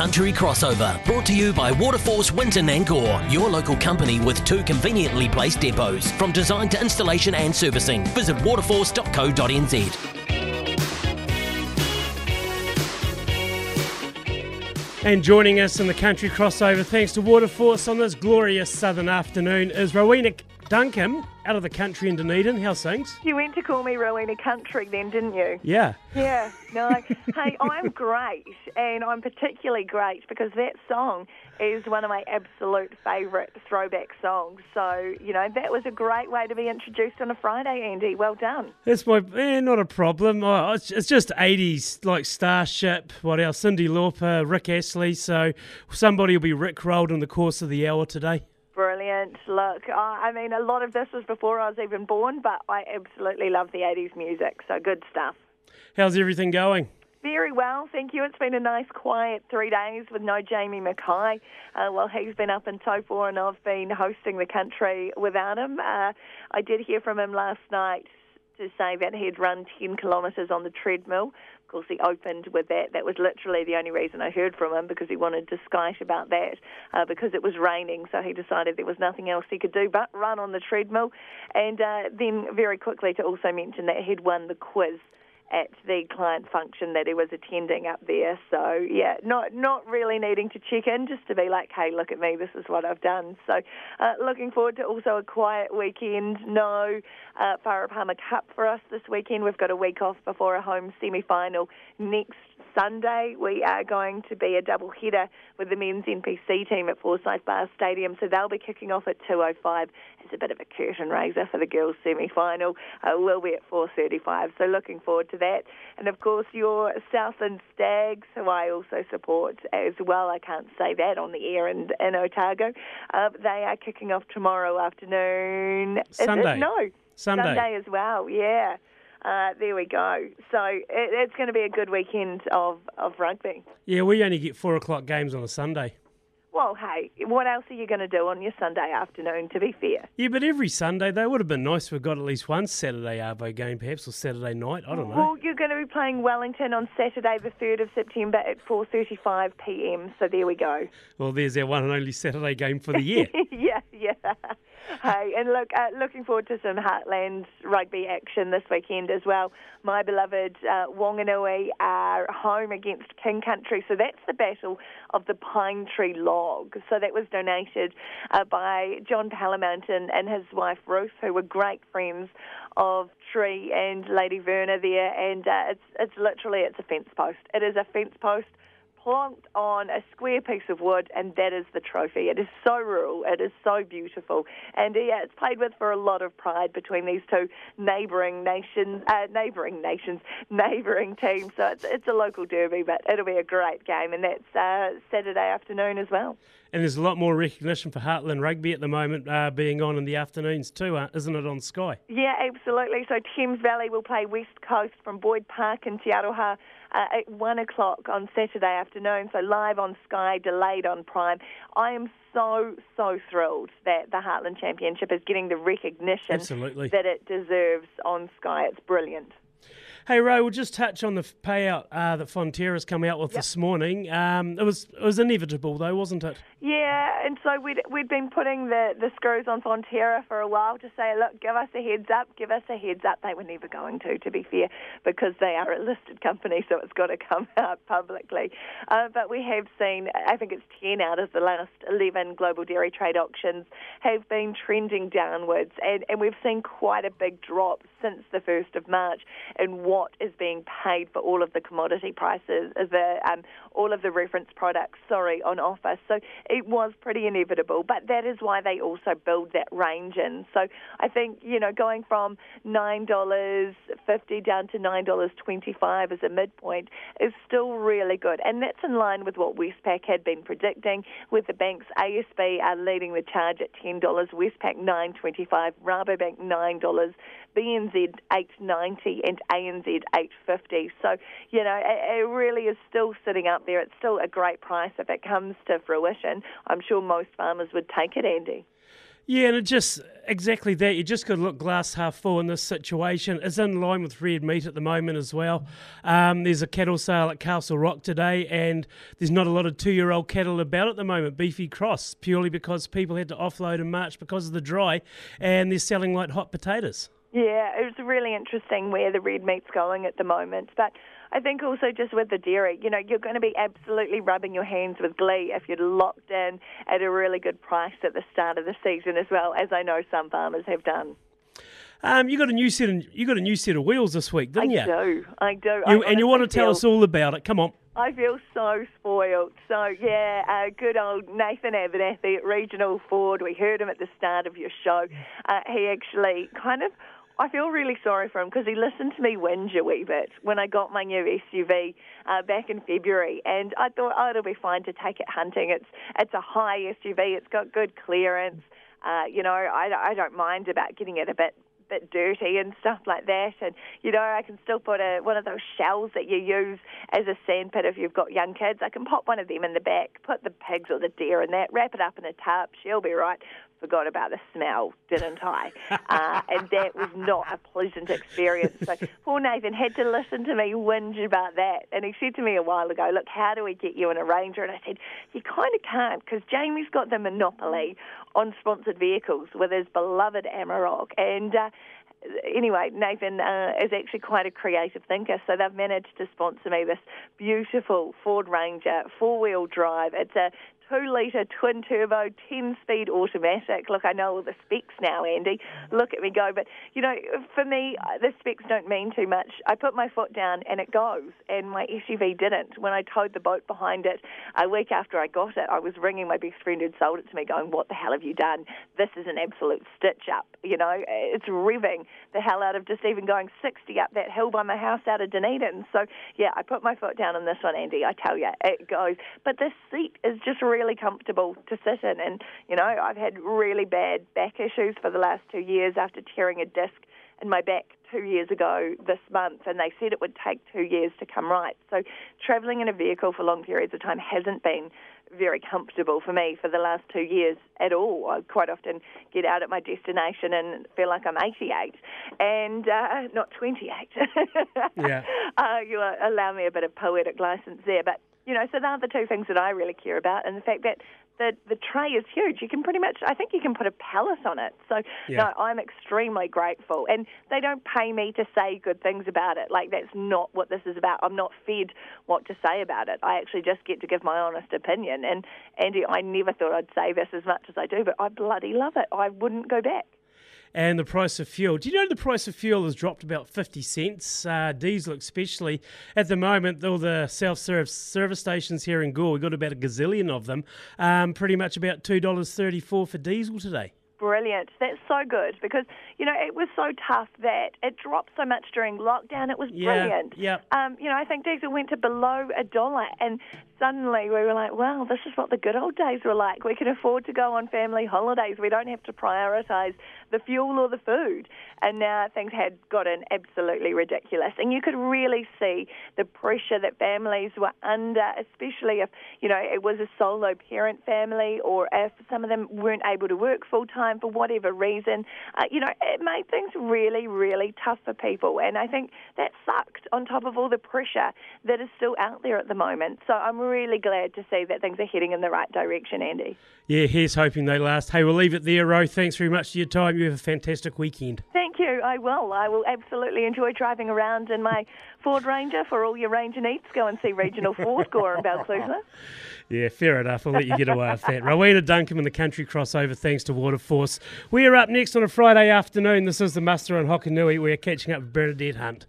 Country Crossover, brought to you by Waterforce Winton and Gore, your local company with two conveniently placed depots. From design to installation and servicing, visit waterforce.co.nz. And joining us in the country crossover, thanks to Waterforce on this glorious southern afternoon, is Rowena Duncum out of the country in Dunedin. How's things? You went to call me Rowena Country then, didn't you? Yeah. Yeah, no. hey, I'm great, and I'm particularly great because that song is one of my absolute favourite throwback songs. So, you know, that was a great way to be introduced on a Friday, Andy. Well done. That's my, eh, not a problem. Oh, it's, it's just 80s, like Starship, what else? Cyndi Lauper, Rick Astley. So somebody will be Rick rolled in the course of the hour today. Brilliant. Look, I mean, a lot of this was before I was even born, but I absolutely love the 80s music, so good stuff. How's everything going? Very well, thank you. It's been a nice, quiet three days with no Jamie Mackay. Uh, well, he's been up in Taupo and I've been hosting the country without him. Uh, I did hear from him last night to say that he'd run 10 kilometres on the treadmill Of course, he opened with that. That was literally the only reason I heard from him because he wanted to skite about that uh, because it was raining. So he decided there was nothing else he could do but run on the treadmill. And uh, then very quickly to also mention that he'd won the quiz at the client function that he was attending up there. So yeah, not not really needing to check in, just to be like, hey, look at me, this is what I've done. So uh, looking forward to also a quiet weekend. No uh, Farah Palmer Cup for us this weekend. We've got a week off before a home semi-final next Sunday. We are going to be a double header with the men's NPC team at Forsyth Bar Stadium, so they'll be kicking off at 2:05 as a bit of a curtain raiser for the girls' semi-final. Uh, we'll be at 4:35, so looking forward to that. And of course, your Southland Stags, who I also support as well. I can't say that on the air in, in Otago. Uh, they are kicking off tomorrow afternoon. Sunday. No, Sunday. Sunday as well. Yeah. Uh, there we go. So it, it's going to be a good weekend of, of rugby. Yeah, we only get four o'clock games on a Sunday. Well, hey, what else are you going to do on your Sunday afternoon, to be fair? Yeah, but every Sunday, though, would have been nice if we got at least one Saturday Arvo game, perhaps, or Saturday night. I don't know. Well, you're going to be playing Wellington on Saturday, the 3rd of September at 4.35pm, so there we go. Well, there's our one and only Saturday game for the year. yeah, yeah. Hey, and look, uh, looking forward to some Heartland rugby action this weekend as well. My beloved uh, Wanganui are home against King Country, so that's the battle of the Pine Tree Log. So that was donated uh, by John Palamountain and his wife Ruth, who were great friends of Tree and Lady Verna there, and uh, it's it's literally it's a fence post. It is a fence post plonked on a square piece of wood, and that is the trophy. It is so rural, it is so beautiful, and yeah, it's played with for a lot of pride between these two neighbouring nations, uh, neighbouring nations, neighbouring teams. So it's it's a local derby, but it'll be a great game, and that's uh, Saturday afternoon as well. And there's a lot more recognition for Heartland Rugby at the moment uh, being on in the afternoons too, uh, isn't it, on Sky? Yeah, absolutely. So Thames Valley will play West Coast from Boyd Park in Te Aroha uh, at 1 o'clock on Saturday afternoon. So live on Sky, delayed on Prime. I am so, so thrilled that the Heartland Championship is getting the recognition Absolutely. that it deserves on Sky. It's brilliant. Hey Ray, we'll just touch on the payout uh, that Fonterra's come out with yep. this morning. Um, it was it was inevitable though, wasn't it? Yeah, and so we'd we'd been putting the, the screws on Fonterra for a while to say, look, give us a heads up, give us a heads up. They were never going to, to be fair, because they are a listed company, so it's got to come out publicly. Uh, but we have seen, I think it's ten out of the last eleven global dairy trade auctions have been trending downwards, and, and we've seen quite a big drop since the first of March in what is being paid for all of the commodity prices, the um, all of the reference products, sorry, on offer. So it was pretty inevitable, but that is why they also build that range in. So I think, you know, going from $9.50 down to $9.25 as a midpoint is still really good. And that's in line with what Westpac had been predicting, with the banks ASB are leading the charge at $10, Westpac $9.25, Rabobank $9, BNZ 890 and ANZ 850. So, you know, it, it really is still sitting up there. It's still a great price if it comes to fruition. I'm sure most farmers would take it, Andy. Yeah, and it just exactly that. You just got to look glass half full in this situation. It's in line with red meat at the moment as well. Um, there's a cattle sale at Castle Rock today, and there's not a lot of two-year-old cattle about at the moment. Beefy cross purely because people had to offload in March because of the dry, and they're selling like hot potatoes. Yeah, it's really interesting where the red meat's going at the moment, but. I think also just with the dairy, you know, you're going to be absolutely rubbing your hands with glee if you're locked in at a really good price at the start of the season as well, as I know some farmers have done. Um, you got a new set of you got a new set of wheels this week, didn't I you? I do, I do. You, I and you want to tell feel- us all about it? Come on. I feel so spoiled. So, yeah, uh, good old Nathan Abernathy at Regional Ford. We heard him at the start of your show. Uh, he actually kind of, I feel really sorry for him because he listened to me whinge a wee bit when I got my new SUV uh, back in February. And I thought, oh, it'll be fine to take it hunting. It's, it's a high SUV, it's got good clearance. Uh, you know, I, I don't mind about getting it a bit bit dirty and stuff like that. And you know, I can still put a one of those shells that you use as a sandpit if you've got young kids. I can pop one of them in the back, put the pigs or the deer in that, wrap it up in a tarp. She'll be right. Forgot about the smell, didn't I? Uh, and that was not a pleasant experience. So poor Nathan had to listen to me whinge about that. And he said to me a while ago, "Look, how do we get you in a Ranger?" And I said, "You kind of can't because Jamie's got the monopoly on sponsored vehicles with his beloved Amarok." And uh, anyway, Nathan uh, is actually quite a creative thinker, so they've managed to sponsor me this beautiful Ford Ranger four-wheel drive. It's a two litre twin turbo, 10 speed automatic. Look, I know all the specs now, Andy. Look at me go. But, you know, for me, uh, the specs don't mean too much. I put my foot down and it goes, and my SUV didn't. When I towed the boat behind it a week after I got it, I was ringing my best friend who'd sold it to me, going, What the hell have you done? This is an absolute stitch up. You know, it's revving the hell out of just even going 60 up that hill by my house out of Dunedin. So, yeah, I put my foot down on this one, Andy. I tell you, it goes. But this seat is just really comfortable to sit in. And, you know, I've had really bad back issues for the last two years after tearing a disc in my back two years ago this month, and they said it would take two years to come right. So, travelling in a vehicle for long periods of time hasn't been very comfortable for me for the last two years at all. I quite often get out at my destination and feel like I'm 88 and uh, not 28. Yeah. uh, you allow me a bit of poetic license there, but you know, so they're the two things that I really care about, and the fact that the the tray is huge. You can pretty much, I think, you can put a palace on it. So Yeah. no, I'm extremely grateful, and they don't pay me to say good things about it. Like that's not what this is about. I'm not fed what to say about it. I actually just get to give my honest opinion. And Andy, I never thought I'd say this as much as I do, but I bloody love it. I wouldn't go back. And the price of fuel. Do you know the price of fuel has dropped about 50 cents? Uh, diesel, especially at the moment, all the self serve service stations here in Gore, we've got about a gazillion of them, um, pretty much about $2.34 for diesel today. Brilliant. That's so good because, you know, it was so tough that it dropped so much during lockdown. It was Yeah, brilliant. yep. Um, you know, I think diesel went to below a dollar and suddenly we were like, wow, this is what the good old days were like. We can afford to go on family holidays. We don't have to prioritise the fuel or the food. And now things had gotten absolutely ridiculous. And you could really see the pressure that families were under, especially if, you know, it was a solo parent family or if some of them weren't able to work full time for whatever reason. Uh, you know, it made things really, really tough for people. And I think that sucked on top of all the pressure that is still out there at the moment. So I'm really glad to see that things are heading in the right direction, Andy. Yeah, here's hoping they last. Hey, we'll leave it there, Ro. Thanks very much for your time. You have a fantastic weekend. Thank you. I will. I will absolutely enjoy driving around in my Ford Ranger for all your Ranger needs. Go and see Regional Ford Gore in Balclutha. Yeah, fair enough. I'll let you get away with that. Rowena Duncum and the country crossover, thanks to Waterforce. We are up next on a Friday afternoon. This is the muster on Hokonui. We are catching up with Bernadette Hunt.